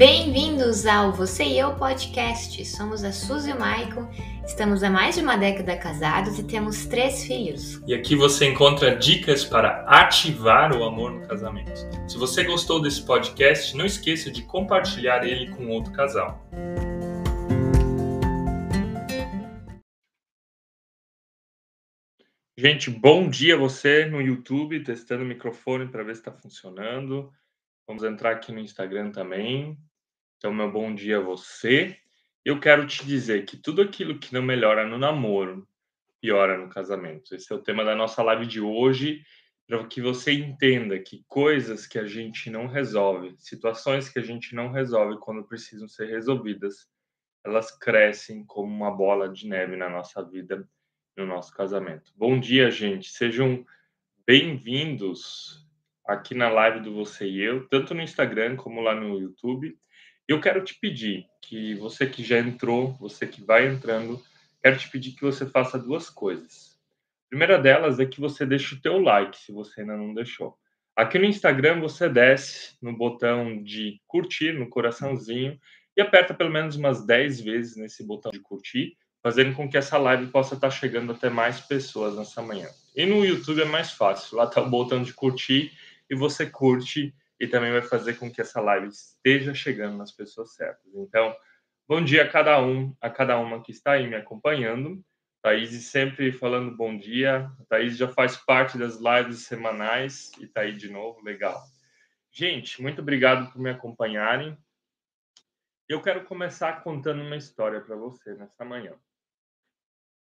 Bem-vindos ao Você e Eu Podcast. Somos a Suzy e o Maicon, estamos há mais de uma década casados e temos três filhos. E aqui você encontra dicas para ativar o amor no casamento. Se você gostou desse podcast, não esqueça de compartilhar ele com outro casal. Gente, bom dia você no YouTube, testando o microfone para ver se está funcionando. Vamos entrar aqui no Instagram também. Então, meu bom dia a você. Eu quero te dizer que tudo aquilo que não melhora no namoro, piora no casamento. Esse é o tema da nossa live de hoje, para que você entenda que coisas que a gente não resolve, situações que a gente não resolve quando precisam ser resolvidas, elas crescem como uma bola de neve na nossa vida, no nosso casamento. Bom dia, gente. Sejam bem-vindos aqui na live do Você e Eu, tanto no Instagram como lá no YouTube. Eu quero te pedir que você que já entrou, você que vai entrando, quero te pedir que você faça duas coisas. A primeira delas é que você deixe o teu like, se você ainda não deixou. Aqui no Instagram você desce no botão de curtir, no coraçãozinho, e aperta pelo menos umas 10 vezes nesse botão de curtir, fazendo com que essa live possa estar chegando até mais pessoas nessa manhã. E no YouTube é mais fácil, lá está o botão de curtir e você curte e também vai fazer com que essa live esteja chegando nas pessoas certas. Então, bom dia a cada um, a cada uma que está aí me acompanhando. Thaís sempre falando bom dia. A Thaís já faz parte das lives semanais e está aí de novo, legal. Gente, muito obrigado por me acompanharem. Eu quero começar contando uma história para você nessa manhã.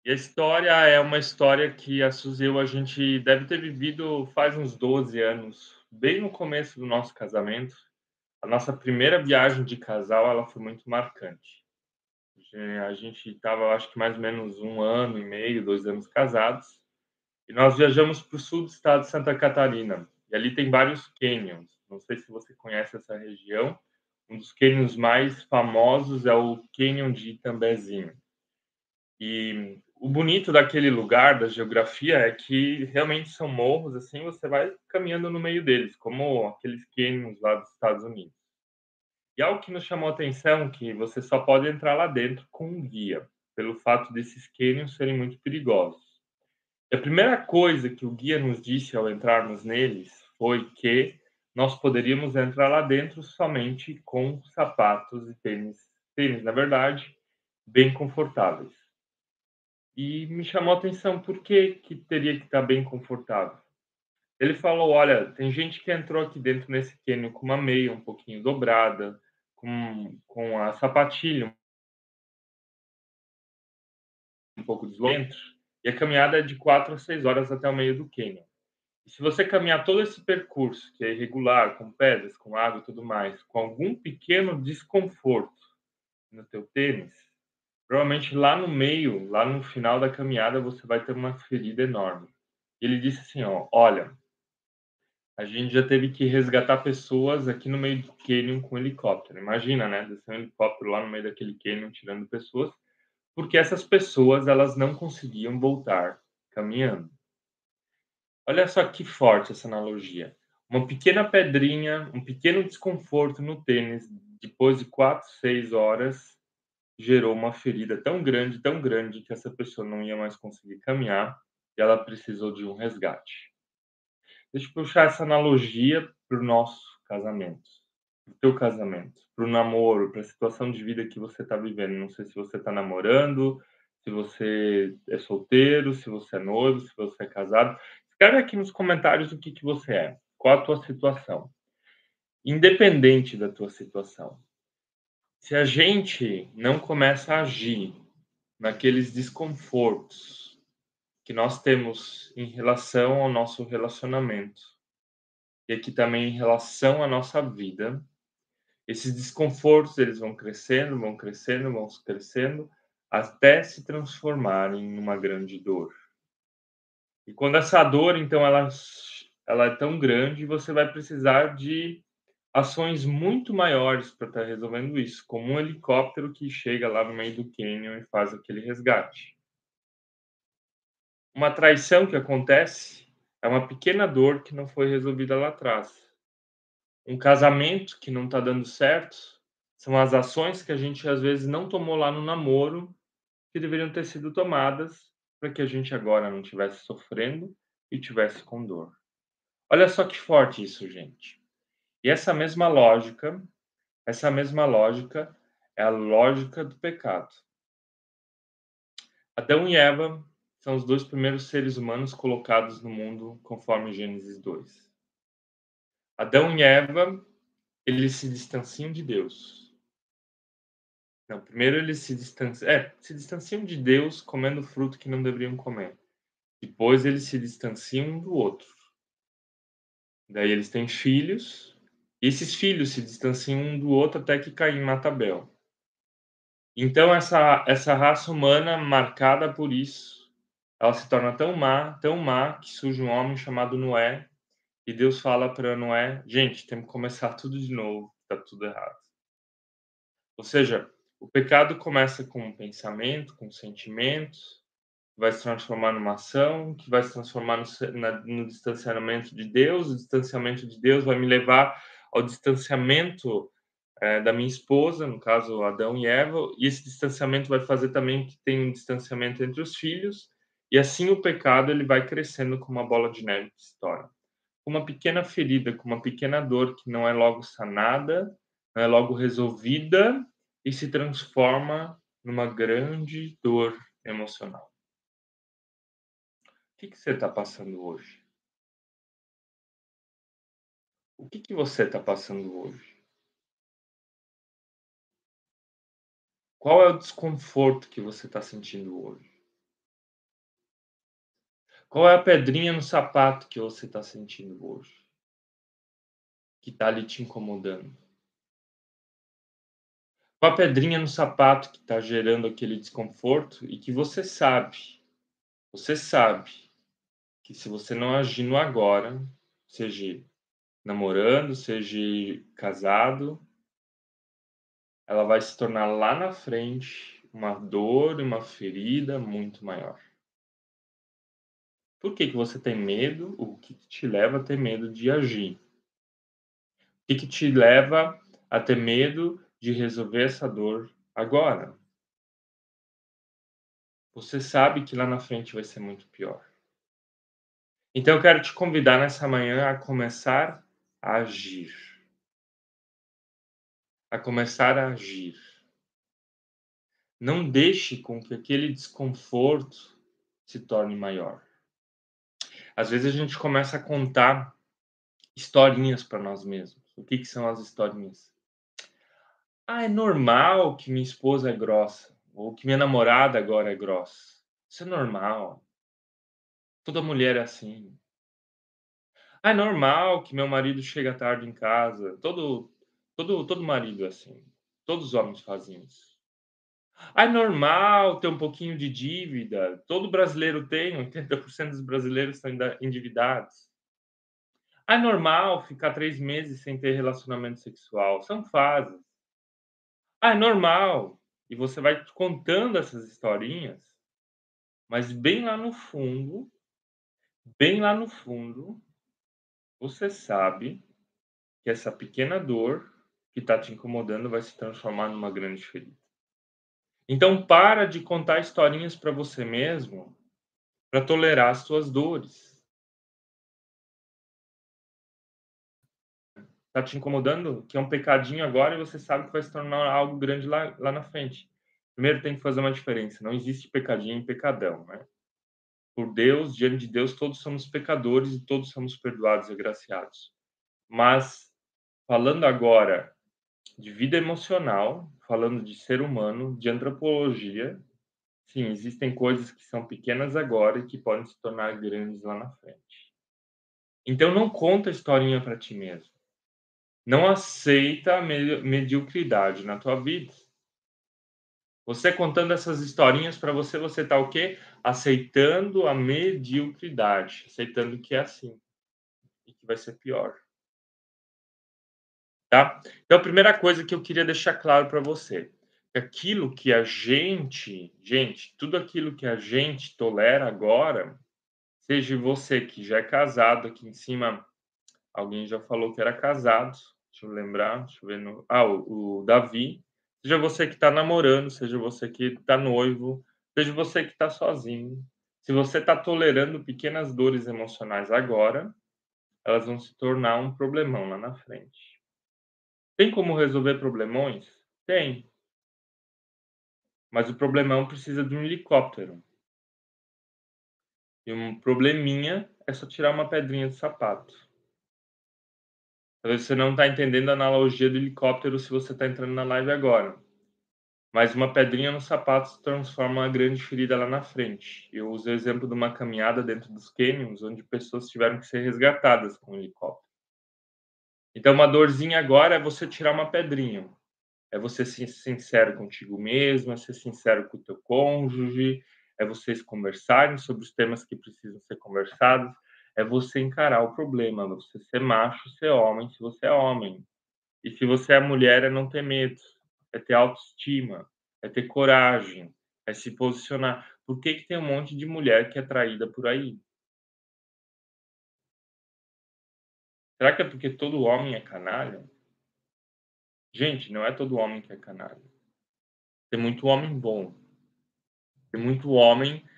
E a história é uma história que a Suzy e eu, a gente deve ter vivido faz uns 12 anos, bem no começo do nosso casamento, a nossa primeira viagem de casal, ela foi muito marcante. A gente estava, acho que mais ou menos um ano e meio, dois anos casados, e nós viajamos para o sul do estado de Santa Catarina. E ali tem vários canyons. Não sei se você conhece essa região. Um dos canyons mais famosos é o Canyon de Itambezinho. E o bonito daquele lugar, da geografia, é que realmente são morros, assim, você vai caminhando no meio deles, como aqueles canyons lá dos Estados Unidos. E algo que nos chamou a atenção que você só pode entrar lá dentro com um guia, pelo fato desses canyons serem muito perigosos. E a primeira coisa que o guia nos disse ao entrarmos neles foi que nós poderíamos entrar lá dentro somente com sapatos e tênis, tênis, na verdade, bem confortáveis. E me chamou a atenção por que, que teria que estar bem confortável. Ele falou: olha, tem gente que entrou aqui dentro nesse cânion com uma meia um pouquinho dobrada, com, com a sapatilha um pouco deslocada, e a caminhada é de 4 a 6 horas até o meio do cânion. E se você caminhar todo esse percurso, que é irregular, com pedras, com água e tudo mais, com algum pequeno desconforto no teu tênis, provavelmente lá no meio, lá no final da caminhada, você vai ter uma ferida enorme. Ele disse assim, ó, olha, a gente já teve que resgatar pessoas aqui no meio do canyon com helicóptero. Imagina, né? Descer um helicóptero lá no meio daquele canyon tirando pessoas, porque essas pessoas elas não conseguiam voltar caminhando. Olha só que forte essa analogia. Uma pequena pedrinha, um pequeno desconforto no tênis, depois de quatro, seis horas, gerou uma ferida tão grande, tão grande, que essa pessoa não ia mais conseguir caminhar e ela precisou de um resgate. Deixa eu puxar essa analogia para o nosso casamento, para o teu casamento, para o namoro, para a situação de vida que você está vivendo. Não sei se você está namorando, se você é solteiro, se você é noivo, se você é casado. Escreve aqui nos comentários o que, que você é, qual a tua situação. Independente da tua situação, se a gente não começa a agir naqueles desconfortos que nós temos em relação ao nosso relacionamento e aqui também em relação à nossa vida, esses desconfortos eles vão crescendo, vão crescendo, vão crescendo até se transformarem numa grande dor. E quando essa dor, então, ela, ela é tão grande, você vai precisar de ações muito maiores para estar tá resolvendo isso, como um helicóptero que chega lá no meio do cânion e faz aquele resgate. Uma traição que acontece é uma pequena dor que não foi resolvida lá atrás. Um casamento que não está dando certo são as ações que a gente às vezes não tomou lá no namoro, que deveriam ter sido tomadas para que a gente agora não estivesse sofrendo e tivesse com dor. Olha só que forte isso, gente. E essa mesma lógica, essa mesma lógica é a lógica do pecado. Adão e Eva são os dois primeiros seres humanos colocados no mundo conforme Gênesis 2. Adão e Eva, eles se distanciam de Deus. Não, primeiro eles se distanciam, é, se distanciam de Deus comendo fruto que não deveriam comer. Depois eles se distanciam um do outro. Daí eles têm filhos, e esses filhos se distanciam um do outro até que Caim mata Abel. Então essa essa raça humana marcada por isso, ela se torna tão má, tão má que surge um homem chamado Noé, e Deus fala para Noé: "Gente, temos que começar tudo de novo, tá tudo errado". Ou seja, o pecado começa com um pensamento, com sentimentos, vai se transformar numa ação, que vai se transformar no, na, no distanciamento de Deus. O distanciamento de Deus vai me levar ao distanciamento é, da minha esposa, no caso Adão e Eva, e esse distanciamento vai fazer também que tenha um distanciamento entre os filhos, e assim o pecado ele vai crescendo como uma bola de neve que se torna. Uma pequena ferida, com uma pequena dor que não é logo sanada, não é logo resolvida, e se transforma numa grande dor emocional. O que, que você está passando hoje? O que, que você está passando hoje? Qual é o desconforto que você está sentindo hoje? Qual é a pedrinha no sapato que você está sentindo hoje? Que está ali te incomodando? Qual a pedrinha no sapato que está gerando aquele desconforto e que você sabe, você sabe que se você não agir no agora, seja namorando, seja casado, ela vai se tornar lá na frente uma dor e uma ferida muito maior. Por que, que você tem medo? O que, que te leva a ter medo de agir? O que, que te leva a ter medo de resolver essa dor agora? Você sabe que lá na frente vai ser muito pior. Então eu quero te convidar nessa manhã a começar a agir. A começar a agir. Não deixe com que aquele desconforto se torne maior. Às vezes a gente começa a contar historinhas para nós mesmos. O que, que são as historinhas? Ah, é normal que minha esposa é grossa, ou que minha namorada agora é grossa. Isso é normal. Toda mulher é assim. Ah, é normal que meu marido chega tarde em casa. Todo, todo, todo marido é assim. Todos os homens fazem isso. Ah, é normal ter um pouquinho de dívida. Todo brasileiro tem, 80% dos brasileiros estão endividados. Ah, é normal ficar três meses sem ter relacionamento sexual. São fases. Ah, é normal. E você vai contando essas historinhas, mas bem lá no fundo, bem lá no fundo, você sabe que essa pequena dor que está te incomodando vai se transformar numa grande ferida. Então, para de contar historinhas para você mesmo para tolerar as suas dores. Está te incomodando? Que é um pecadinho agora e você sabe que vai se tornar algo grande lá, lá na frente. Primeiro tem que fazer uma diferença. Não existe pecadinho e pecadão, né? Por Deus, diante de Deus, todos somos pecadores e todos somos perdoados e agraciados. Mas, falando agora de vida emocional, falando de ser humano, de antropologia, sim, existem coisas que são pequenas agora e que podem se tornar grandes lá na frente. Então, não conta a historinha para ti mesmo. Não aceita a mediocridade na tua vida. Você contando essas historinhas para você, você tá o quê? Aceitando a mediocridade, aceitando que é assim e que vai ser pior. Tá? Então, a primeira coisa que eu queria deixar claro para você, aquilo que a gente, gente, tudo aquilo que a gente tolera agora, seja você que já é casado, aqui em cima alguém já falou que era casado, Deixa eu lembrar, deixa eu ver no ah, o o Davi, seja você que está namorando, seja você que está noivo, seja você que está sozinho, se você está tolerando pequenas dores emocionais agora, elas vão se tornar um problemão lá na frente. Tem como resolver problemões? Tem. Mas o problemão precisa de um helicóptero. E um probleminha é só tirar uma pedrinha do sapato. Talvez você não está entendendo a analogia do helicóptero se você está entrando na live agora. Mas uma pedrinha no sapato se transforma uma grande ferida lá na frente. Eu uso o exemplo de uma caminhada dentro dos canyons, onde pessoas tiveram que ser resgatadas com um helicóptero. Então, uma dorzinha agora é você tirar uma pedrinha. É você ser sincero contigo mesmo, é ser sincero com o teu cônjuge, é vocês conversarem sobre os temas que precisam ser conversados, é você encarar o problema, você ser macho, ser homem, se você é homem. E se você é mulher, é não ter medo, é ter autoestima, é ter coragem, é se posicionar. Por que, que tem um monte de mulher que é traída por aí? Será que é porque todo homem é canalha? Gente, não é todo homem que é canalha. Tem muito homem bom. Tem muito homem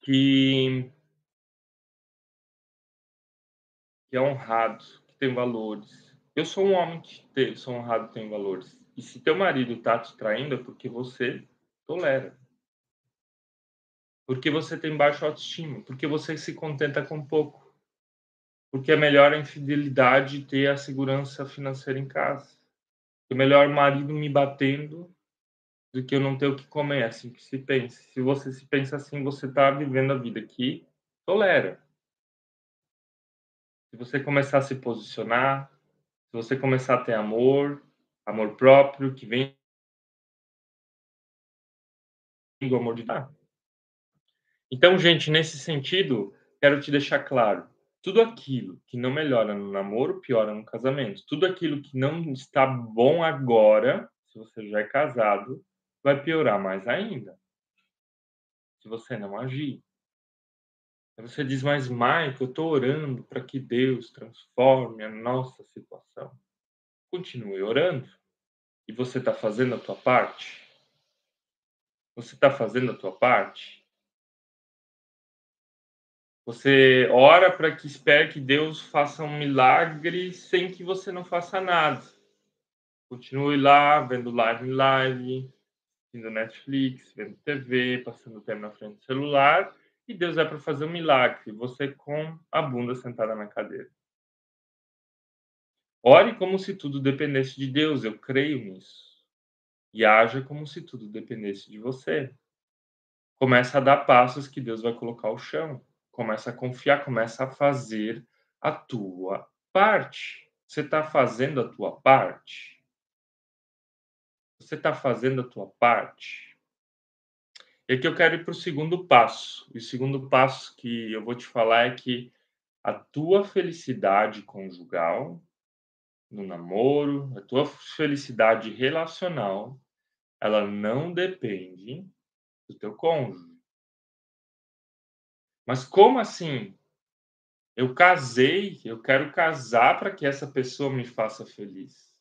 que que é honrado, que tem valores. Eu sou um homem que tem, sou honrado, tem valores. E se teu marido tá te traindo é porque você tolera. Porque você tem baixa autoestima, porque você se contenta com pouco. Porque é melhor a infidelidade ter a segurança financeira em casa. É melhor o marido me batendo do que eu não ter o que comer, é assim que se pensa. Se você se pensa assim, você está vivendo a vida que tolera. Se você começar a se posicionar, se você começar a ter amor, amor próprio, que vem do amor de Deus. Então, gente, nesse sentido, quero te deixar claro, tudo aquilo que não melhora no namoro, piora no casamento. Tudo aquilo que não está bom agora, se você já é casado, vai piorar mais ainda. Se você não agir. Você diz, mas Mike, eu estou orando para que Deus transforme a nossa situação. Continue orando. E você está fazendo a tua parte? Você está fazendo a tua parte? Você ora para que espere que Deus faça um milagre sem que você não faça nada. Continue lá, vendo live em live, vendo Netflix, vendo TV, passando tempo na frente do celular e Deus é para fazer um milagre, você com a bunda sentada na cadeira. Ore como se tudo dependesse de Deus, eu creio nisso. E haja como se tudo dependesse de você. Começa a dar passos que Deus vai colocar ao chão. Começa a confiar, começa a fazer a tua parte. Você está fazendo a tua parte? Você está fazendo a tua parte? E aqui eu quero ir para o segundo passo. E o segundo passo que eu vou te falar é que a tua felicidade conjugal, no namoro, a tua felicidade relacional, ela não depende do teu cônjuge. Mas como assim? Eu casei, eu quero casar para que essa pessoa me faça feliz.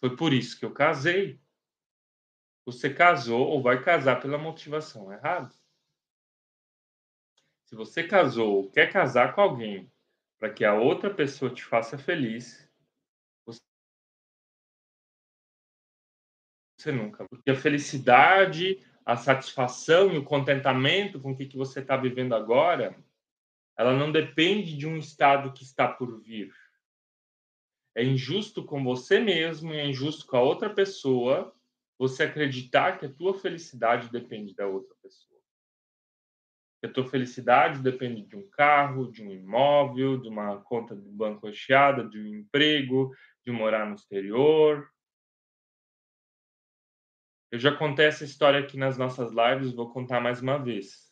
Foi por isso que eu casei você casou ou vai casar pela motivação errada. Se você casou ou quer casar com alguém para que a outra pessoa te faça feliz, você nunca. Porque a felicidade, a satisfação e o contentamento com o que, que você está vivendo agora, ela não depende de um estado que está por vir. É injusto com você mesmo e é injusto com a outra pessoa você acreditar que a tua felicidade depende da outra pessoa. Que a tua felicidade depende de um carro, de um imóvel, de uma conta de banco recheada, de um emprego, de morar no exterior. Eu já contei essa história aqui nas nossas lives, vou contar mais uma vez.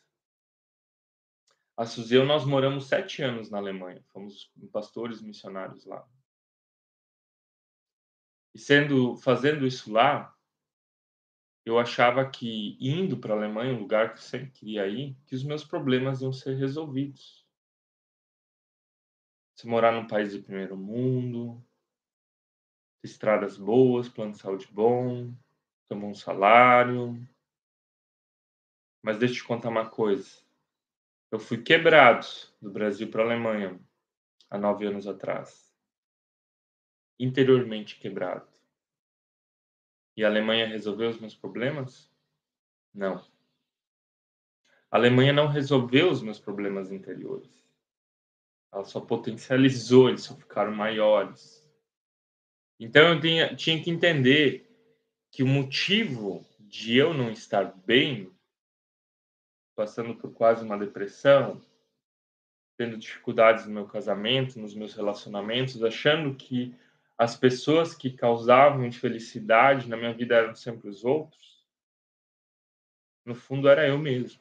A Suzy e eu, nós moramos sete anos na Alemanha, fomos pastores missionários lá. E sendo, fazendo isso lá, eu achava que indo para a Alemanha, um lugar que eu sempre queria ir, que os meus problemas iam ser resolvidos. Você morar num país de primeiro mundo, estradas boas, plano de saúde bom, ter um bom salário. Mas deixa eu te contar uma coisa. Eu fui quebrado do Brasil para a Alemanha há nove anos atrás. Interiormente quebrado. E a Alemanha resolveu os meus problemas? Não. A Alemanha não resolveu os meus problemas interiores. Ela só potencializou, eles só ficaram maiores. Então eu tinha, tinha que entender que o motivo de eu não estar bem, passando por quase uma depressão, tendo dificuldades no meu casamento, nos meus relacionamentos, achando que as pessoas que causavam infelicidade na minha vida eram sempre os outros, no fundo era eu mesmo.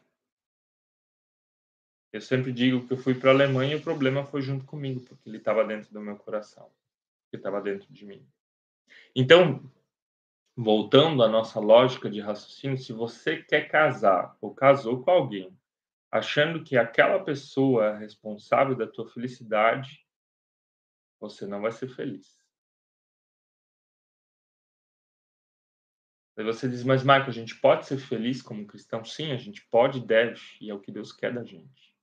Eu sempre digo que eu fui para a Alemanha e o problema foi junto comigo, porque ele estava dentro do meu coração, que estava dentro de mim. Então, voltando à nossa lógica de raciocínio, se você quer casar ou casou com alguém, achando que aquela pessoa é responsável da tua felicidade, você não vai ser feliz. Aí você diz, mas Michael, a gente pode ser feliz como cristão? Sim, a gente pode e deve, e é o que Deus quer da gente.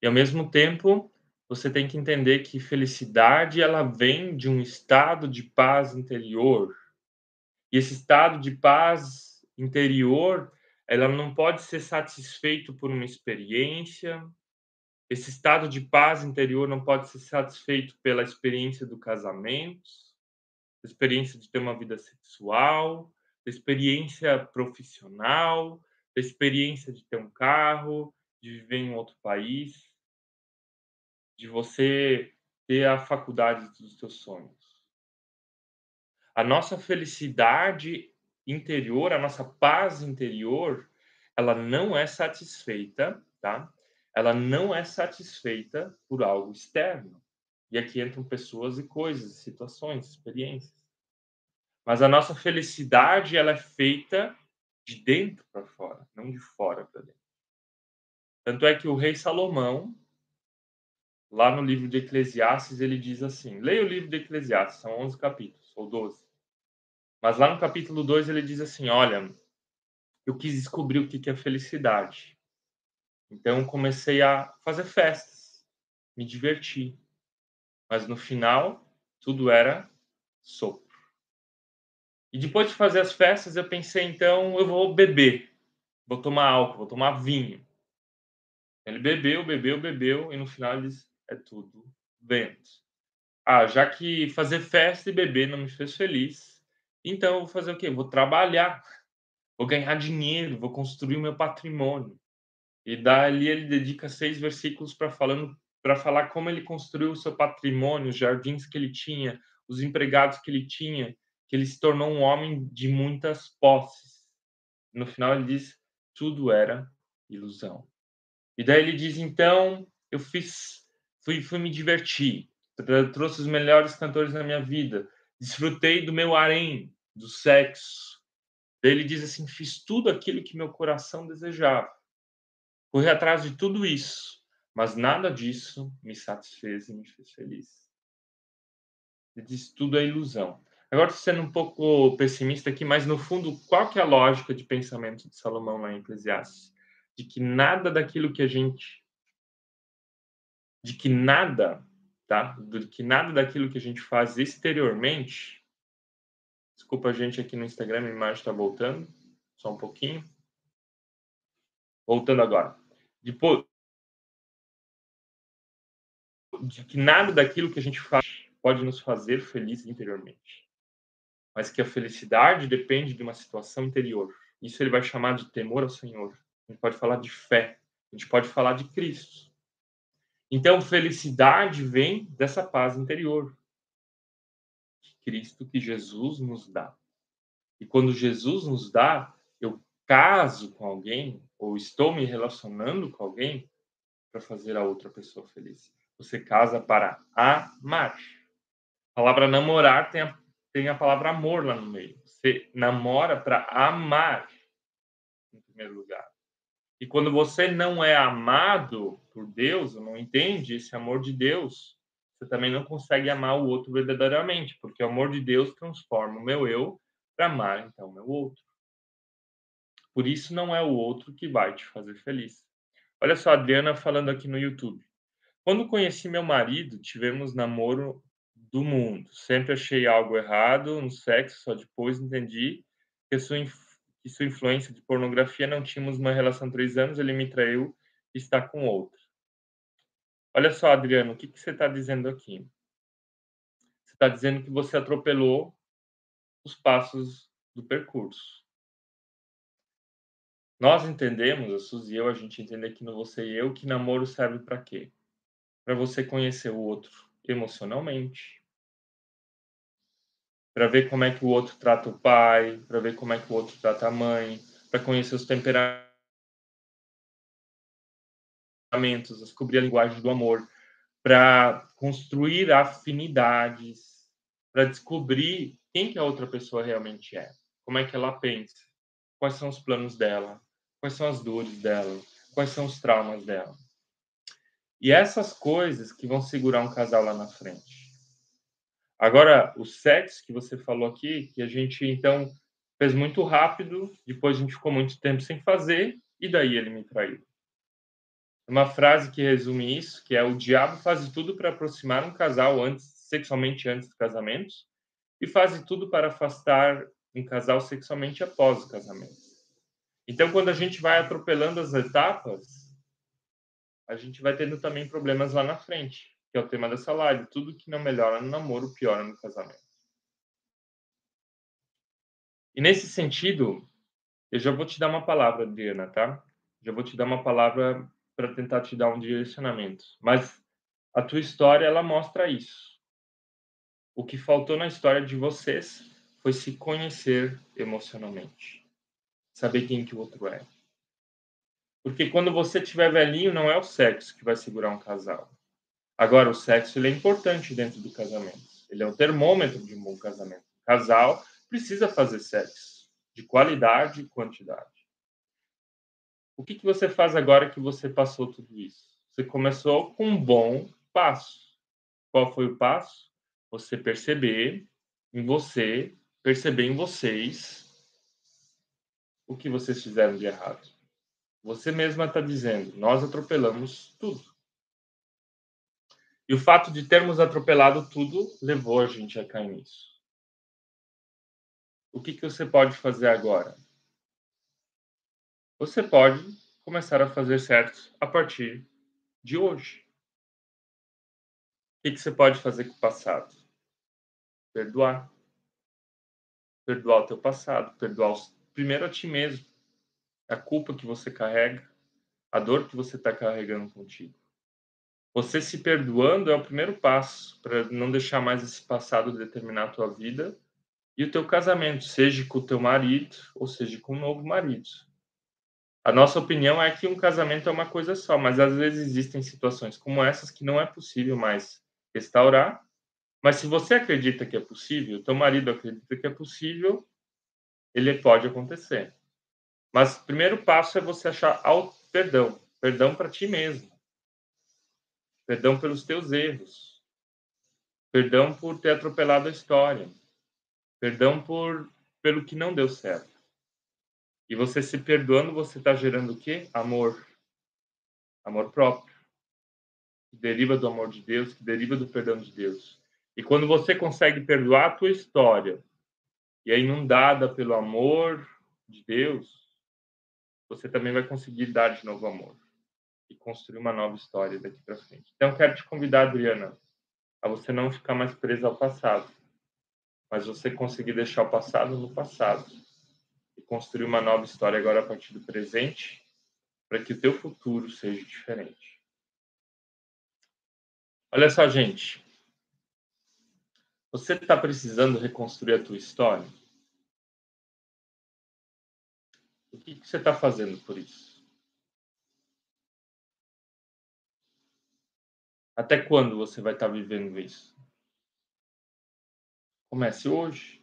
E ao mesmo tempo, você tem que entender que felicidade ela vem de um estado de paz interior. E esse estado de paz interior, ela não pode ser satisfeito por uma experiência. Esse estado de paz interior não pode ser satisfeito pela experiência do casamento, experiência de ter uma vida sexual, experiência profissional, experiência de ter um carro, de viver em outro país de você ter a faculdade dos seus sonhos. A nossa felicidade interior, a nossa paz interior, ela não é satisfeita, tá? Ela não é satisfeita por algo externo. E aqui entram pessoas e coisas, situações, experiências. Mas a nossa felicidade, ela é feita de dentro para fora, não de fora para dentro. Tanto é que o rei Salomão, lá no livro de Eclesiastes, ele diz assim: leia o livro de Eclesiastes, são 11 capítulos, ou 12. Mas lá no capítulo 2 ele diz assim: olha, eu quis descobrir o que é felicidade. Então comecei a fazer festas, me divertir. Mas no final, tudo era sopro. E depois de fazer as festas, eu pensei, então, eu vou beber. Vou tomar álcool, vou tomar vinho. Ele bebeu, bebeu, bebeu, e no final ele disse, é tudo vento. Ah, já que fazer festa e beber não me fez feliz, então eu vou fazer o quê? Vou trabalhar, vou ganhar dinheiro, vou construir o meu patrimônio. E dali ele dedica seis versículos para falando para falar como ele construiu o seu patrimônio, os jardins que ele tinha, os empregados que ele tinha, que ele se tornou um homem de muitas posses. No final ele diz tudo era ilusão. E daí ele diz então eu fiz fui, fui me divertir, trouxe os melhores cantores na minha vida, desfrutei do meu harém, do sexo. Daí ele diz assim: fiz tudo aquilo que meu coração desejava, corri atrás de tudo isso, mas nada disso me satisfez e me fez feliz. Ele diz: tudo é ilusão. Agora, sendo um pouco pessimista aqui, mas no fundo, qual que é a lógica de pensamento de Salomão lá em Eclesiastes? De que nada daquilo que a gente de que nada, tá? De que nada daquilo que a gente faz exteriormente. Desculpa a gente aqui no Instagram, a imagem está voltando, só um pouquinho. Voltando agora. Depois, de que nada daquilo que a gente faz pode nos fazer felizes interiormente. Mas que a felicidade depende de uma situação interior. Isso ele vai chamar de temor ao Senhor. A gente pode falar de fé. A gente pode falar de Cristo. Então, felicidade vem dessa paz interior que Cristo, que Jesus nos dá. E quando Jesus nos dá, eu caso com alguém ou estou me relacionando com alguém para fazer a outra pessoa feliz. Você casa para amar. A palavra namorar tem a, tem a palavra amor lá no meio. Você namora para amar, em primeiro lugar. E quando você não é amado por Deus, não entende esse amor de Deus, você também não consegue amar o outro verdadeiramente, porque o amor de Deus transforma o meu eu para amar então o meu outro. Por isso não é o outro que vai te fazer feliz. Olha só a Adriana falando aqui no YouTube. Quando conheci meu marido, tivemos namoro do mundo. Sempre achei algo errado no sexo, só depois entendi que sua que sua influência de pornografia, não tínhamos uma relação três anos, ele me traiu e está com outro. Olha só, Adriano, o que, que você está dizendo aqui? Você está dizendo que você atropelou os passos do percurso. Nós entendemos, a Suzy e eu, a gente entende aqui no você e eu, que namoro serve para quê? Para você conhecer o outro emocionalmente, para ver como é que o outro trata o pai, para ver como é que o outro trata a mãe, para conhecer os temperamentos, descobrir a linguagem do amor, para construir afinidades, para descobrir quem que a outra pessoa realmente é, como é que ela pensa, quais são os planos dela, quais são as dores dela, quais são os traumas dela. E essas coisas que vão segurar um casal lá na frente. Agora, o sexo que você falou aqui, que a gente então fez muito rápido, depois a gente ficou muito tempo sem fazer, e daí ele me traiu. Uma frase que resume isso, que é o diabo faz tudo para aproximar um casal antes, sexualmente antes do casamento, e faz tudo para afastar um casal sexualmente após o casamento. Então, quando a gente vai atropelando as etapas, a gente vai tendo também problemas lá na frente que é o tema dessa live. Tudo que não melhora no namoro, piora no casamento. E nesse sentido, eu já vou te dar uma palavra, Adriana, tá? Já vou te dar uma palavra para tentar te dar um direcionamento. Mas a tua história, ela mostra isso. O que faltou na história de vocês foi se conhecer emocionalmente. Saber quem que o outro é. Porque quando você tiver velhinho, não é o sexo que vai segurar um casal. Agora, o sexo ele é importante dentro do casamento. Ele é o termômetro de um bom casamento. O casal precisa fazer sexo de qualidade e quantidade. O que, que você faz agora que você passou tudo isso? Você começou com um bom passo. Qual foi o passo? Você perceber em você, perceber em vocês o que vocês fizeram de errado. Você mesma está dizendo, nós atropelamos tudo. E o fato de termos atropelado tudo levou a gente a cair nisso. O que, que você pode fazer agora? Você pode começar a fazer certo a partir de hoje. O que, que você pode fazer com o passado? Perdoar. Perdoar o teu passado, perdoar os... primeiro a ti mesmo, a culpa que você carrega, a dor que você está carregando contigo. Você se perdoando é o primeiro passo para não deixar mais esse passado determinar a tua vida e o teu casamento, seja com o teu marido ou seja com um novo marido. A nossa opinião é que um casamento é uma coisa só, mas às vezes existem situações como essas que não é possível mais restaurar. Mas se você acredita que é possível, teu marido acredita que é possível, ele pode acontecer. Mas o primeiro passo é você achar perdão, perdão para ti mesmo perdão pelos teus erros, perdão por ter atropelado a história, perdão por pelo que não deu certo. E você se perdoando, você está gerando o quê? Amor. Amor próprio. Que deriva do amor de Deus, que deriva do perdão de Deus. E quando você consegue perdoar a tua história e é inundada pelo amor de Deus, você também vai conseguir dar de novo amor e construir uma nova história daqui para frente. Então, quero te convidar, Adriana, a você não ficar mais presa ao passado, mas você conseguir deixar o passado no passado e construir uma nova história agora a partir do presente, para que o teu futuro seja diferente. Olha só, gente. Você está precisando reconstruir a tua história? O que, que você está fazendo por isso? Até quando você vai estar vivendo isso? Comece hoje.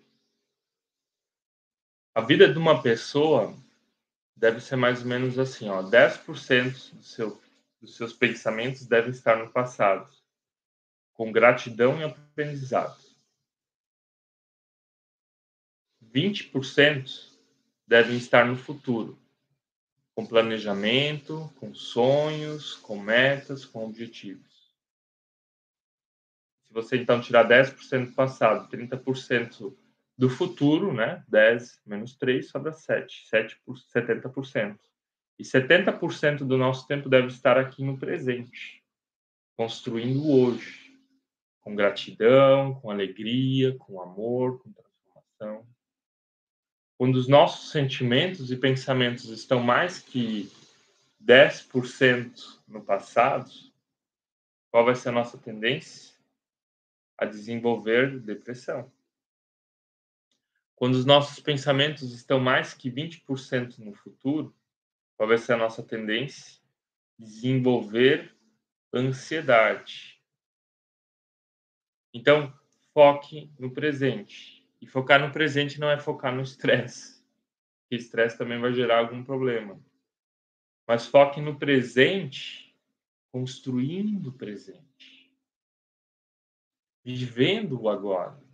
A vida de uma pessoa deve ser mais ou menos assim, ó, 10% do seu, dos seus pensamentos devem estar no passado, com gratidão e aprendizado. 20% devem estar no futuro, com planejamento, com sonhos, com metas, com objetivos. Se você então tirar 10% do passado, 30% do futuro, né? 10 menos 3 sobra 7, 7 por 70%. E 70% do nosso tempo deve estar aqui no presente, construindo hoje, com gratidão, com alegria, com amor, com transformação. Quando os nossos sentimentos e pensamentos estão mais que 10% no passado, qual vai ser a nossa tendência? A desenvolver depressão. Quando os nossos pensamentos estão mais que 20% no futuro, qual vai ser a nossa tendência? Desenvolver ansiedade. Então, foque no presente. E focar no presente não é focar no estresse. Porque estresse também vai gerar algum problema. Mas foque no presente, construindo o presente. Vivendo o agora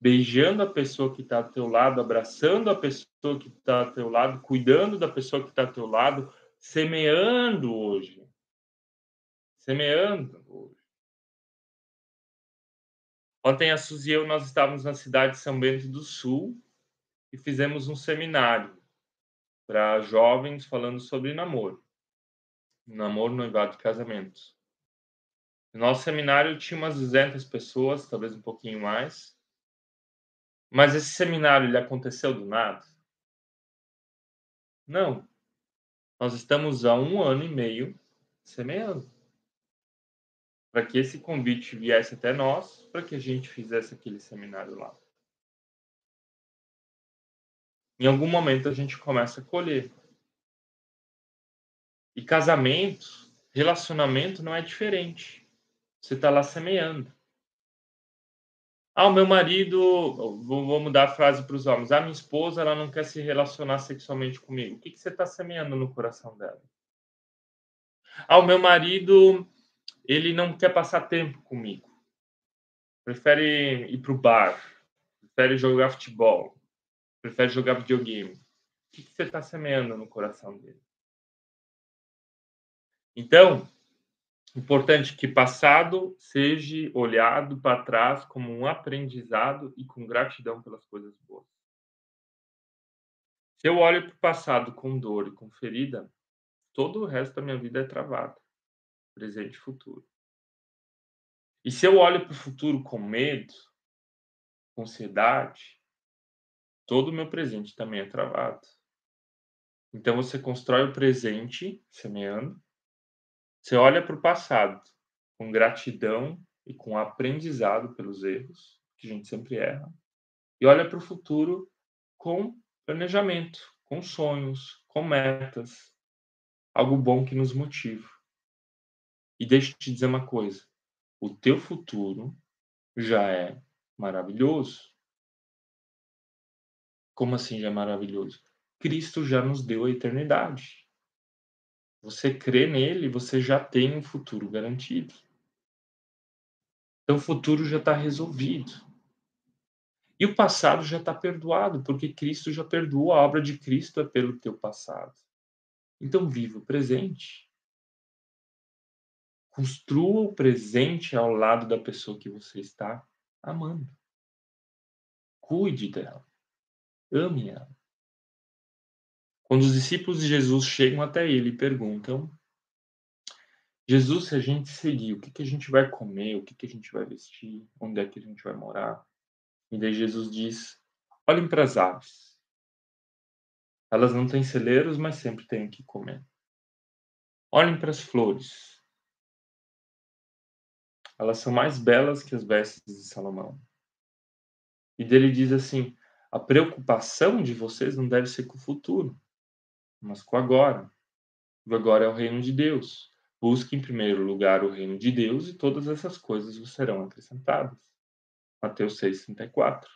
beijando a pessoa que está ao teu lado, abraçando a pessoa que está ao teu lado, cuidando da pessoa que está ao teu lado, semeando hoje. Semeando hoje. Ontem a Suzy e eu, nós estávamos na cidade de São Bento do Sul e fizemos um seminário para jovens falando sobre namoro. Namoro, noivado e casamento. No nosso seminário tinha umas 200 pessoas, talvez um pouquinho mais. Mas esse seminário ele aconteceu do nada? Não. Nós estamos há um ano e meio semeando. Para que esse convite viesse até nós, para que a gente fizesse aquele seminário lá. Em algum momento a gente começa a colher. E casamento, relacionamento não é diferente. Você está lá semeando. Ah, o meu marido, vou mudar a frase para os homens. Ah, minha esposa, ela não quer se relacionar sexualmente comigo. O que, que você está semeando no coração dela? Ah, o meu marido, ele não quer passar tempo comigo. Prefere ir para o bar. Prefere jogar futebol. Prefere jogar videogame. O que, você está semeando no coração dele? Então, Importante que passado seja olhado para trás como um aprendizado e com gratidão pelas coisas boas. Se eu olho para o passado com dor e com ferida, todo o resto da minha vida é travado, presente e futuro. E se eu olho para o futuro com medo, com ansiedade, todo o meu presente também é travado. Então você constrói o presente semeando você olha para o passado com gratidão e com aprendizado pelos erros, que a gente sempre erra, e olha para o futuro com planejamento, com sonhos, com metas, algo bom que nos motiva. E deixa eu te dizer uma coisa: o teu futuro já é maravilhoso. Como assim já é maravilhoso? Cristo já nos deu a eternidade. Você crê nele, você já tem um futuro garantido. Então o futuro já está resolvido. E o passado já está perdoado, porque Cristo já perdoou, a obra de Cristo é pelo teu passado. Então viva o presente. Construa o presente ao lado da pessoa que você está amando. Cuide dela. Ame ela. Quando os discípulos de Jesus chegam até ele e perguntam: Jesus, se a gente seguir, o que, que a gente vai comer? O que, que a gente vai vestir? Onde é que a gente vai morar? E daí Jesus diz: Olhem para as aves. Elas não têm celeiros, mas sempre têm o que comer. Olhem para as flores. Elas são mais belas que as vestes de Salomão. E dele diz assim: a preocupação de vocês não deve ser com o futuro, mas com agora. O agora é o reino de Deus. Busque em primeiro lugar o reino de Deus e todas essas coisas vos serão acrescentadas. Mateus 6,34.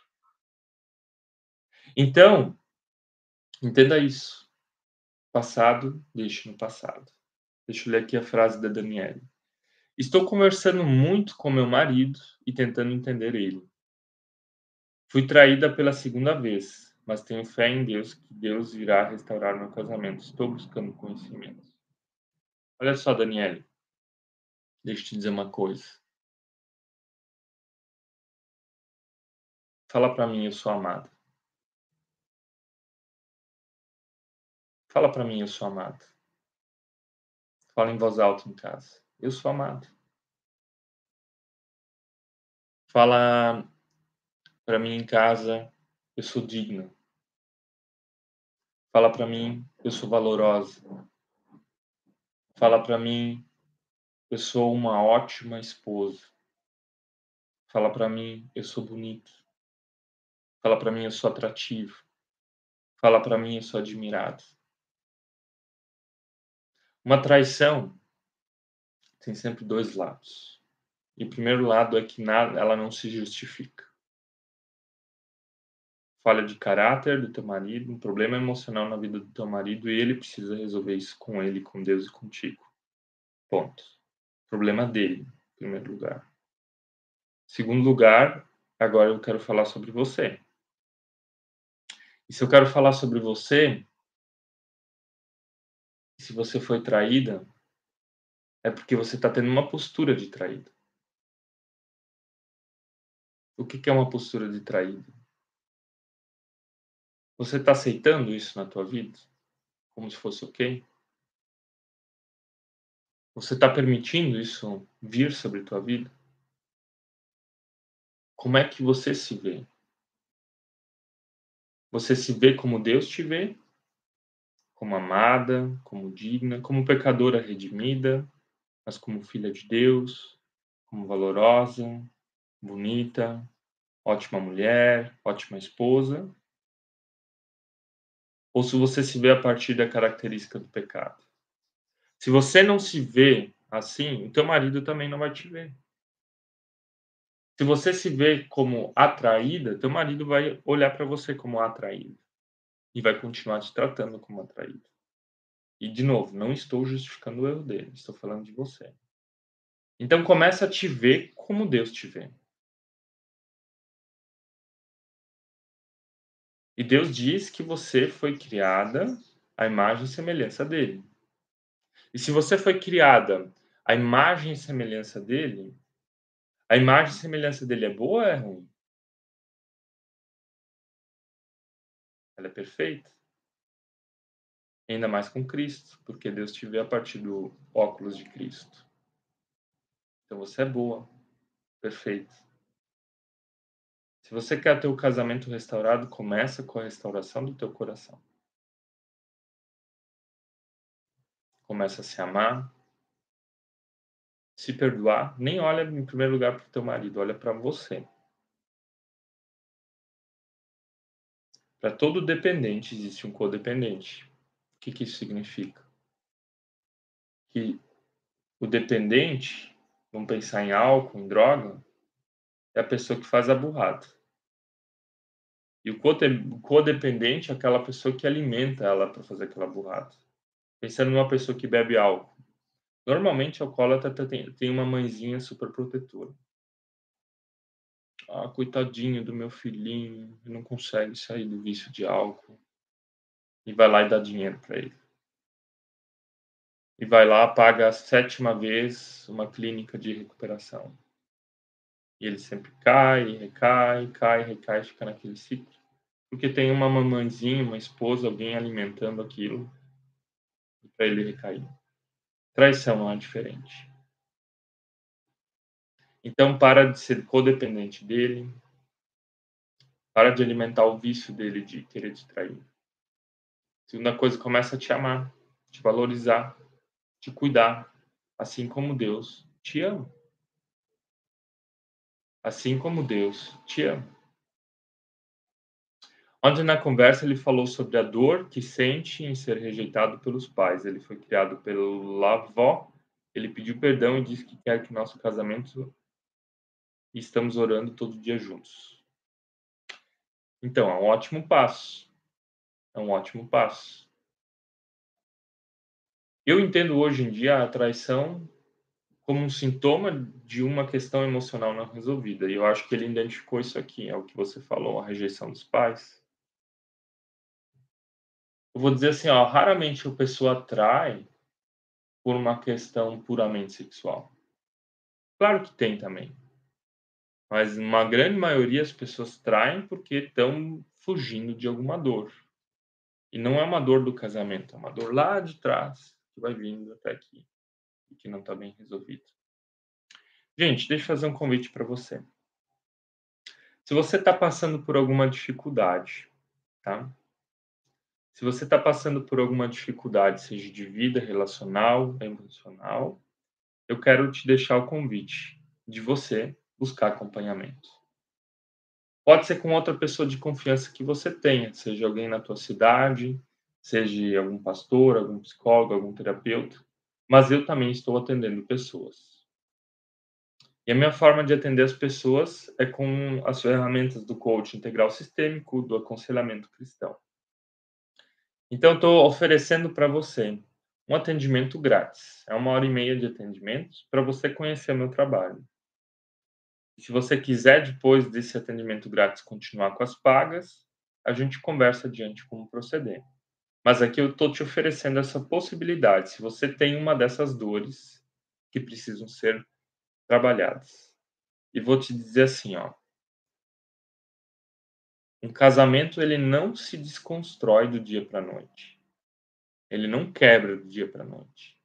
Então, entenda isso. Passado, deixe no passado. Deixa eu ler aqui a frase da Daniela. Estou conversando muito com meu marido e tentando entender ele. Fui traída pela segunda vez, mas tenho fé em Deus que Deus irá restaurar meu casamento. Estou buscando conhecimento. Olha só, Daniele. Deixa eu te dizer uma coisa. Fala para mim, eu sou amada. Fala para mim, eu sou amado. Fala em voz alta em casa. Eu sou amado. Fala para mim em casa, eu sou digna. Fala para mim, eu sou valorosa. Fala para mim, eu sou uma ótima esposa. Fala para mim, eu sou bonito. Fala para mim, eu sou atrativo. Fala para mim, eu sou admirado. Uma traição tem sempre dois lados. E o primeiro lado é que nada, ela não se justifica. Falha de caráter do teu marido, um problema emocional na vida do teu marido e ele precisa resolver isso com ele, com Deus e contigo. Ponto. Problema dele, em primeiro lugar. Segundo lugar, agora eu quero falar sobre você. E se eu quero falar sobre você, se você foi traída, é porque você está tendo uma postura de traída. O que, que é uma postura de traída? Você está aceitando isso na tua vida? Como se fosse ok? Você está permitindo isso vir sobre tua vida? Como é que você se vê? Você se vê como Deus te vê? como amada, como digna, como pecadora redimida, mas como filha de Deus, como valorosa, bonita, ótima mulher, ótima esposa, ou se você se vê a partir da característica do pecado. Se você não se vê assim, o teu marido também não vai te ver. Se você se vê como atraída, teu marido vai olhar para você como atraída e vai continuar te tratando como atraído. E, de novo, não estou justificando o erro dele, estou falando de você. Então, começa a te ver como Deus te vê. E Deus diz que você foi criada à imagem e semelhança dele. E se você foi criada à imagem e semelhança dele, a imagem e semelhança dele é boa ou é ruim? Ela é perfeita. Ainda mais com Cristo, porque Deus te vê a partir do óculos de Cristo. Então você é boa, perfeita. Se você quer ter o casamento restaurado, começa com a restauração do teu coração. Começa a se amar, se perdoar. Nem olha em primeiro lugar para o teu marido, olha para você. Para todo dependente existe um codependente. Que, que isso significa? Que o dependente, vamos pensar em álcool, em droga, é a pessoa que faz a burrada. E o codependente é aquela pessoa que alimenta ela para fazer aquela burrada. Pensando numa pessoa que bebe álcool. Normalmente, o alcoólatra tem uma mãezinha super protetora. Ah, coitadinho do meu filhinho, não consegue sair do vício de álcool. E vai lá e dá dinheiro para ele. E vai lá, paga a sétima vez uma clínica de recuperação. E ele sempre cai, recai, cai, recai, fica naquele ciclo. Porque tem uma mamãezinha, uma esposa, alguém alimentando aquilo para ele recair. Traição é diferente. Então, para de ser codependente dele, para de alimentar o vício dele de querer te trair. Segunda coisa, começa a te amar, te valorizar, te cuidar, assim como Deus te ama. Assim como Deus te ama. Ontem na conversa ele falou sobre a dor que sente em ser rejeitado pelos pais. Ele foi criado pela avó, ele pediu perdão e disse que quer que nosso casamento e estamos orando todo dia juntos. Então, é um ótimo passo. É um ótimo passo. Eu entendo hoje em dia a traição como um sintoma de uma questão emocional não resolvida. E eu acho que ele identificou isso aqui, é o que você falou, a rejeição dos pais. Eu vou dizer assim, ó, raramente a pessoa trai por uma questão puramente sexual. Claro que tem também. Mas uma grande maioria as pessoas traem porque estão fugindo de alguma dor. E não é uma dor do casamento, é uma dor lá de trás que vai vindo até aqui e que não está bem resolvido. Gente, deixa eu fazer um convite para você. Se você está passando por alguma dificuldade, tá? Se você está passando por alguma dificuldade, seja de vida, relacional, emocional, eu quero te deixar o convite de você buscar acompanhamento. Pode ser com outra pessoa de confiança que você tenha, seja alguém na tua cidade, seja algum pastor, algum psicólogo, algum terapeuta, mas eu também estou atendendo pessoas. E a minha forma de atender as pessoas é com as ferramentas do coaching integral sistêmico, do aconselhamento cristão. Então, estou oferecendo para você um atendimento grátis. É uma hora e meia de atendimento para você conhecer meu trabalho. Se você quiser, depois desse atendimento grátis, continuar com as pagas, a gente conversa adiante como proceder. Mas aqui eu estou te oferecendo essa possibilidade. Se você tem uma dessas dores que precisam ser trabalhadas. E vou te dizer assim, ó. Um casamento ele não se desconstrói do dia para a noite. Ele não quebra do dia para a noite.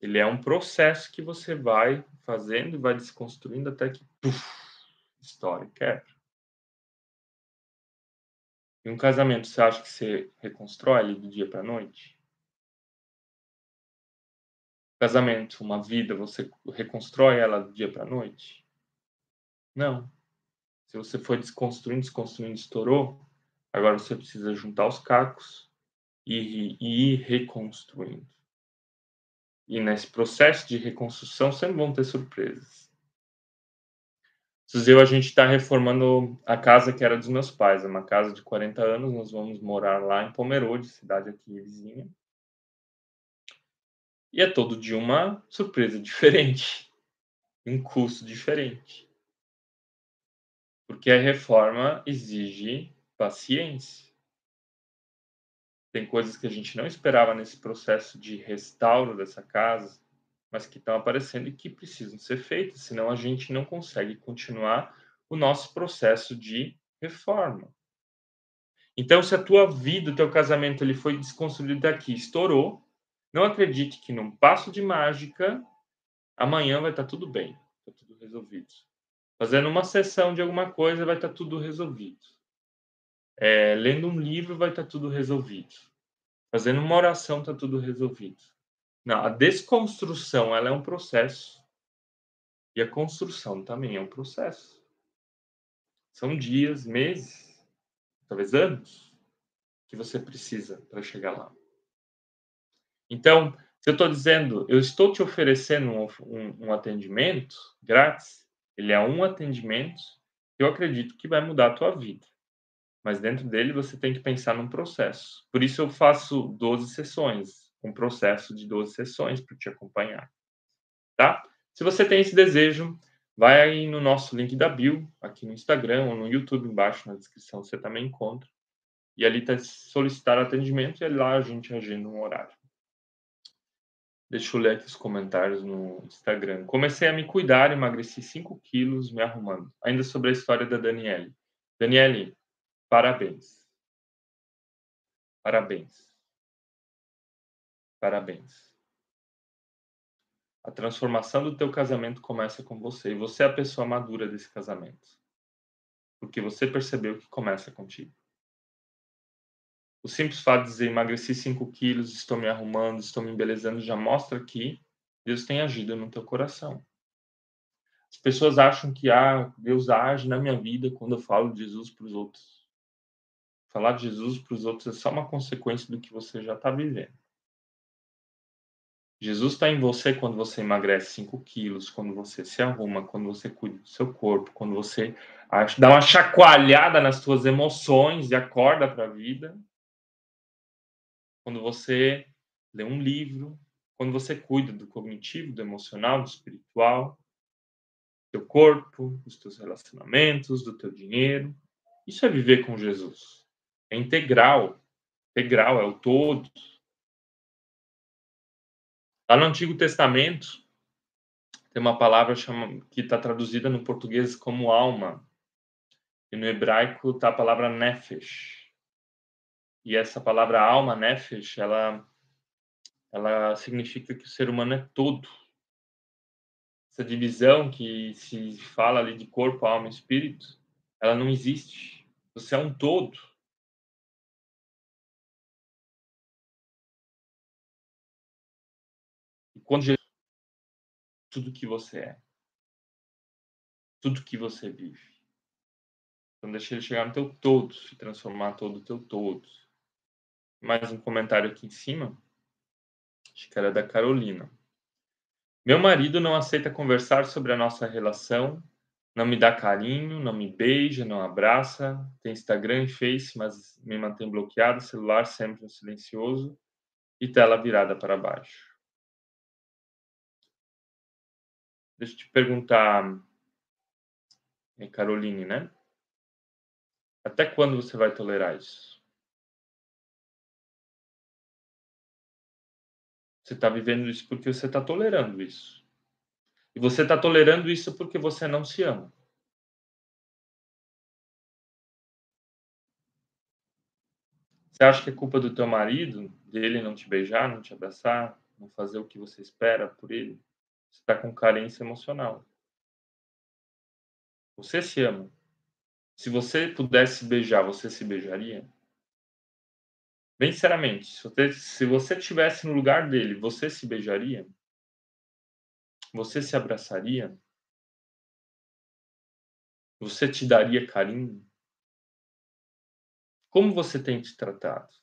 Ele é um processo que você vai fazendo e vai desconstruindo até que puf, história quebra. E um casamento, você acha que você reconstrói ali do dia para noite? Casamento, uma vida, você reconstrói ela do dia para noite? Não. Se você foi desconstruindo, desconstruindo, estourou, agora você precisa juntar os cacos e ir reconstruindo. E nesse processo de reconstrução sempre vão ter surpresas. Suzeu, a gente está reformando a casa que era dos meus pais, é uma casa de 40 anos, nós vamos morar lá em Pomerode, cidade aqui vizinha. E é todo de uma surpresa diferente, um custo diferente. Porque a reforma exige paciência. Tem coisas que a gente não esperava nesse processo de restauro dessa casa, mas que estão aparecendo e que precisam ser feitas, senão a gente não consegue continuar o nosso processo de reforma. Então, se a tua vida, o teu casamento, ele foi desconstruído daqui, estourou, não acredite que num passo de mágica, amanhã vai estar tudo bem, está tudo resolvido. Fazendo uma sessão de alguma coisa, vai estar tudo resolvido. É, lendo um livro, vai estar tudo resolvido. Fazendo uma oração, está tudo resolvido. Não, a desconstrução ela é um processo e a construção também é um processo. São dias, meses, talvez anos que você precisa para chegar lá. Então, se eu estou dizendo, eu estou te oferecendo um, um, um, atendimento grátis, ele é um atendimento que eu acredito que vai mudar a tua vida. Mas dentro dele você tem que pensar num processo. Por isso eu faço 12 sessões um processo de 12 sessões para te acompanhar. Tá? Se você tem esse desejo, vai aí no nosso link da bio, aqui no Instagram ou no YouTube, embaixo na descrição você também encontra. E ali está solicitar atendimento e lá a gente agenda um horário. Deixa eu ler aqui os comentários no Instagram. Comecei a me cuidar, emagreci 5 quilos me arrumando. Ainda sobre a história da Daniele. Daniele, parabéns. Parabéns. Parabéns. A transformação do teu casamento começa com você e você é a pessoa madura desse casamento. Porque você percebeu que começa contigo. O simples fato de dizer emagreci 5 quilos, estou me arrumando, estou me embelezando, já mostra que Deus tem agido no teu coração. As pessoas acham que ah, Deus age na minha vida quando eu falo de Jesus para os outros. Falar de Jesus para os outros é só uma consequência do que você já está vivendo. Jesus está em você quando você emagrece 5 quilos, quando você se arruma, quando você cuida do seu corpo, quando você dá uma chacoalhada nas suas emoções e acorda para a vida. Quando você ler um livro, quando você cuida do cognitivo, do emocional, do espiritual, do teu corpo, dos teus relacionamentos, do teu dinheiro, isso é viver com Jesus. É integral. Integral, é o todo. Lá no Antigo Testamento, tem uma palavra que está traduzida no português como alma. E no hebraico está a palavra nefesh. E essa palavra alma, nefesh, ela, ela significa que o ser humano é todo. Essa divisão que se fala ali de corpo, alma e espírito, ela não existe. Você é um todo. Quando tudo que você é, tudo que você vive. Então deixa ele chegar no teu todo, se transformar todo o teu todo. Mais um comentário aqui em cima. Acho que era da Carolina. Meu marido não aceita conversar sobre a nossa relação, não me dá carinho, não me beija, não abraça, tem Instagram e Face, mas me mantém bloqueado, celular sempre no silencioso e tela virada para baixo. Deixa eu te perguntar, eh, Caroline, né? Até quando você vai tolerar isso? Você está vivendo isso porque você está tolerando isso. E você está tolerando isso porque você não se ama. Você acha que é culpa do teu marido, dele não te beijar, não te abraçar, não fazer o que você espera por ele? Você está com carência emocional. Você se ama. Se você pudesse beijar, você se beijaria? Bem sinceramente, se você, se você estivesse no lugar dele, você se beijaria? Você se abraçaria? Você te daria carinho? Como você tem te tratado?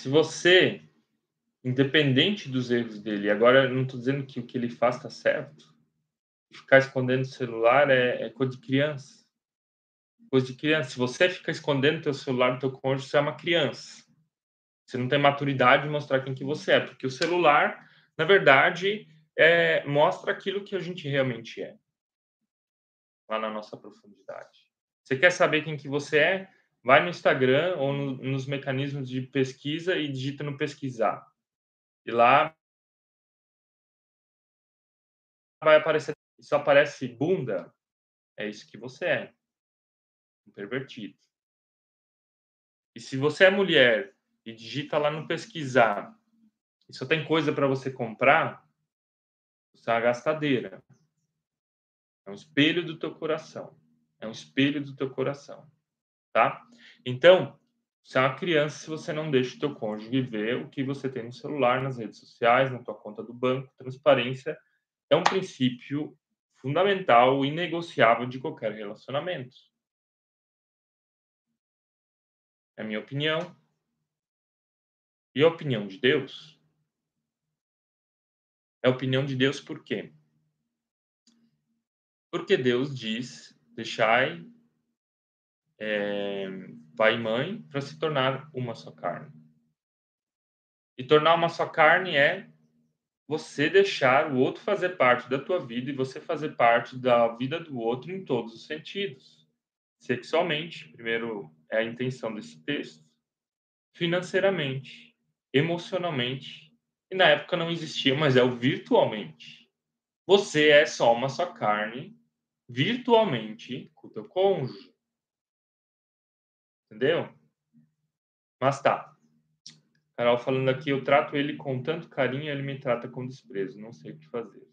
Se você, independente dos erros dele, agora não estou dizendo que o que ele faz está certo, ficar escondendo o celular é, é, coisa de criança. Coisa de criança. Se você fica escondendo teu celular do teu cônjuge, você é uma criança. Você não tem maturidade de mostrar quem que você é, porque o celular, na verdade, é, mostra aquilo que a gente realmente é, lá na nossa profundidade. Você quer saber quem que você é? Vai no Instagram ou no, nos mecanismos de pesquisa e digita no pesquisar. E lá vai aparecer, só aparece bunda, é isso que você é. Um pervertido. E se você é mulher e digita lá no pesquisar e só tem coisa para você comprar, você é uma gastadeira. É um espelho do teu coração. É um espelho do teu coração tá? Então, você é uma criança se você não deixa o teu cônjuge ver o que você tem no celular, nas redes sociais, na tua conta do banco. Transparência é um princípio fundamental, inegociável de qualquer relacionamento. É a minha opinião. E a opinião de Deus? É a opinião de Deus por quê? Porque Deus diz: deixai é, pai e mãe para se tornar uma só carne. E tornar uma só carne é você deixar o outro fazer parte da tua vida e você fazer parte da vida do outro em todos os sentidos. Sexualmente, primeiro é a intenção desse texto, financeiramente, emocionalmente, e na época não existia, mas é o virtualmente. Você é só uma só carne virtualmente com o teu cônjuge. Entendeu? Mas tá. Carol falando aqui, eu trato ele com tanto carinho, ele me trata com desprezo, não sei o que fazer.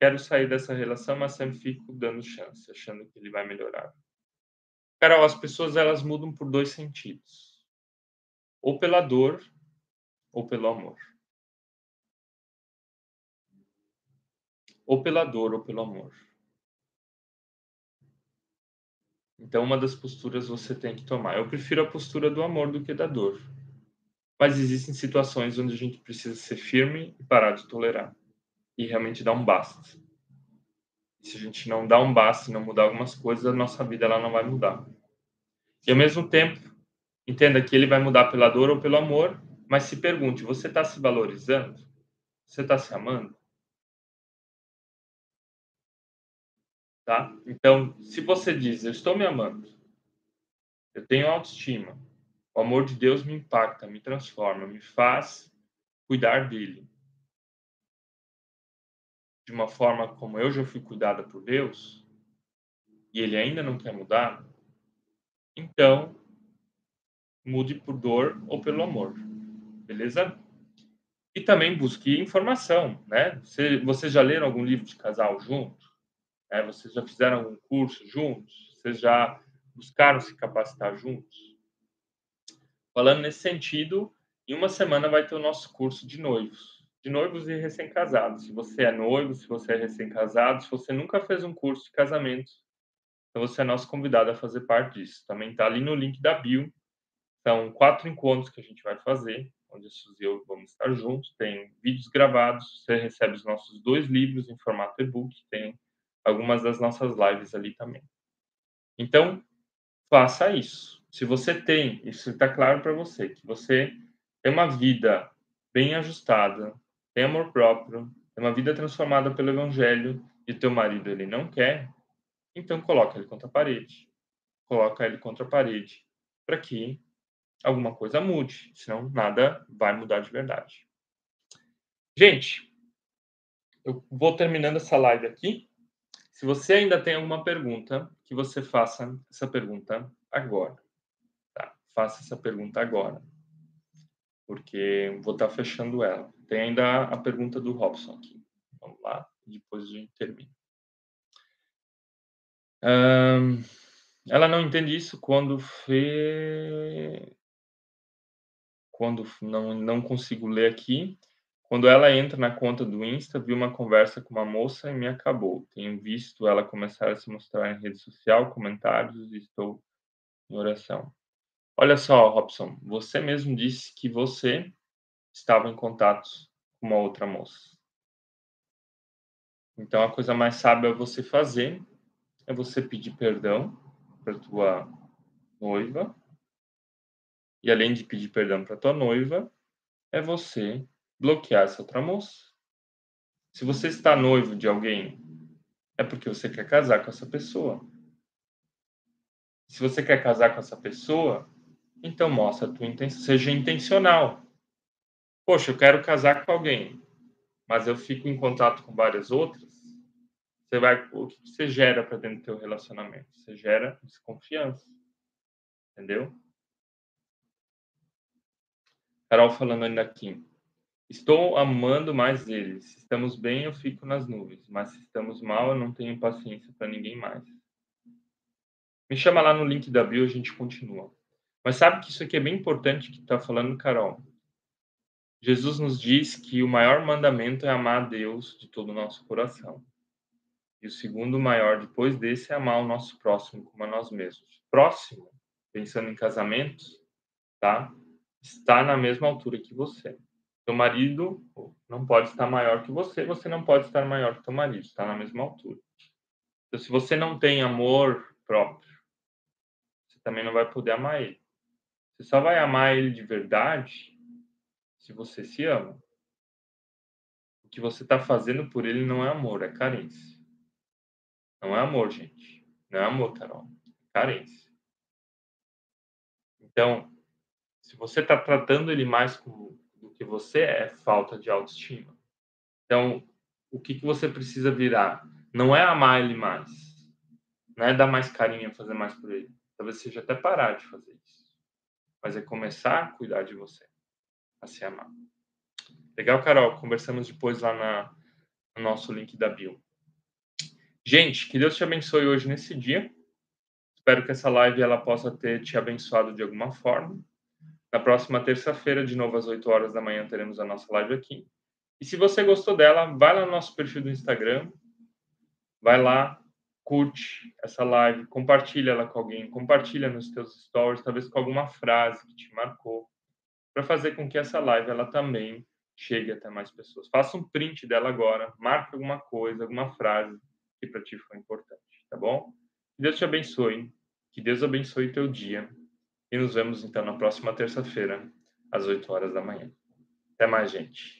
Quero sair dessa relação, mas sempre fico dando chance, achando que ele vai melhorar. Carol, as pessoas elas mudam por dois sentidos. Ou pela dor, ou pelo amor. Ou pela dor, ou pelo amor. Então, uma das posturas você tem que tomar. Eu prefiro a postura do amor do que da dor. Mas existem situações onde a gente precisa ser firme e parar de tolerar. E realmente dar um basta. E se a gente não dá um basta e não mudar algumas coisas, a nossa vida ela não vai mudar. E ao mesmo tempo, entenda que ele vai mudar pela dor ou pelo amor, mas se pergunte: você está se valorizando? Você está se amando? Tá? Então, se você diz: eu estou me amando, eu tenho autoestima, o amor de Deus me impacta, me transforma, me faz cuidar dele de uma forma como eu já fui cuidada por Deus e ele ainda não quer mudar, então mude por dor ou pelo amor, beleza? E também busque informação, né? Você, vocês já leram algum livro de casal junto? É, vocês já fizeram algum curso juntos? Vocês já buscaram se capacitar juntos? Falando nesse sentido, em uma semana vai ter o nosso curso de noivos, de noivos e recém-casados. Se você é noivo, se você é recém-casado, se você nunca fez um curso de casamento, então você é nosso convidado a fazer parte disso. Também está ali no link da bio. São quatro encontros que a gente vai fazer, onde a Suzy e eu vamos estar juntos. Tem vídeos gravados, você recebe os nossos dois livros em formato e-book, tem algumas das nossas lives ali também. Então, faça isso. Se você tem, isso está claro para você, que você tem uma vida bem ajustada, tem amor próprio, tem uma vida transformada pelo evangelho e teu marido ele não quer, então coloca ele contra a parede. Coloca ele contra a parede para que alguma coisa mude, senão nada vai mudar de verdade. Gente, eu vou terminando essa live aqui. Se você ainda tem alguma pergunta, que você faça essa pergunta agora. Tá? Faça essa pergunta agora. Porque vou estar fechando ela. Tem ainda a pergunta do Robson aqui. Vamos lá, depois a gente termina. Um, ela não entende isso quando fe... quando não, não consigo ler aqui. Quando ela entra na conta do Insta, viu uma conversa com uma moça e me acabou. Tenho visto ela começar a se mostrar em rede social, comentários e estou em oração. Olha só, Robson, você mesmo disse que você estava em contato com uma outra moça. Então a coisa mais sábia é você fazer é você pedir perdão para tua noiva. E além de pedir perdão para tua noiva, é você bloquear essa outra moça. Se você está noivo de alguém, é porque você quer casar com essa pessoa. Se você quer casar com essa pessoa, então mostra a tua intenção, seja intencional. Poxa, eu quero casar com alguém, mas eu fico em contato com várias outras. Você vai, o que você gera para dentro do teu relacionamento? Você gera desconfiança. Entendeu? Carol falando ainda aqui. Estou amando mais eles. Se estamos bem, eu fico nas nuvens. Mas se estamos mal, eu não tenho paciência para ninguém mais. Me chama lá no link da bio, a gente continua. Mas sabe que isso aqui é bem importante que está falando, Carol. Jesus nos diz que o maior mandamento é amar a Deus de todo o nosso coração. E o segundo maior depois desse é amar o nosso próximo como a nós mesmos. Próximo, pensando em casamento, tá? Está na mesma altura que você. Seu marido não pode estar maior que você, você não pode estar maior que seu marido, está na mesma altura. Então, se você não tem amor próprio, você também não vai poder amar ele. Você só vai amar ele de verdade se você se ama. O que você está fazendo por ele não é amor, é carência. Não é amor, gente. Não é amor, Carol. É carência. Então, se você está tratando ele mais como, que você é, é falta de autoestima. Então, o que, que você precisa virar? Não é amar ele mais. Não é dar mais carinho, fazer mais por ele. Talvez seja até parar de fazer isso. Mas é começar a cuidar de você. A se amar. Legal, Carol? Conversamos depois lá na, no nosso link da bio. Gente, que Deus te abençoe hoje nesse dia. Espero que essa live ela possa ter te abençoado de alguma forma. Na próxima terça-feira, de novo às 8 horas da manhã, teremos a nossa live aqui. E se você gostou dela, vai lá no nosso perfil do Instagram, vai lá, curte essa live, compartilha ela com alguém, compartilha nos teus stories, talvez com alguma frase que te marcou, para fazer com que essa live ela também chegue até mais pessoas. Faça um print dela agora, marque alguma coisa, alguma frase que para ti foi importante, tá bom? Que Deus te abençoe, que Deus abençoe teu dia E nos vemos então na próxima terça-feira, às 8 horas da manhã. Até mais, gente.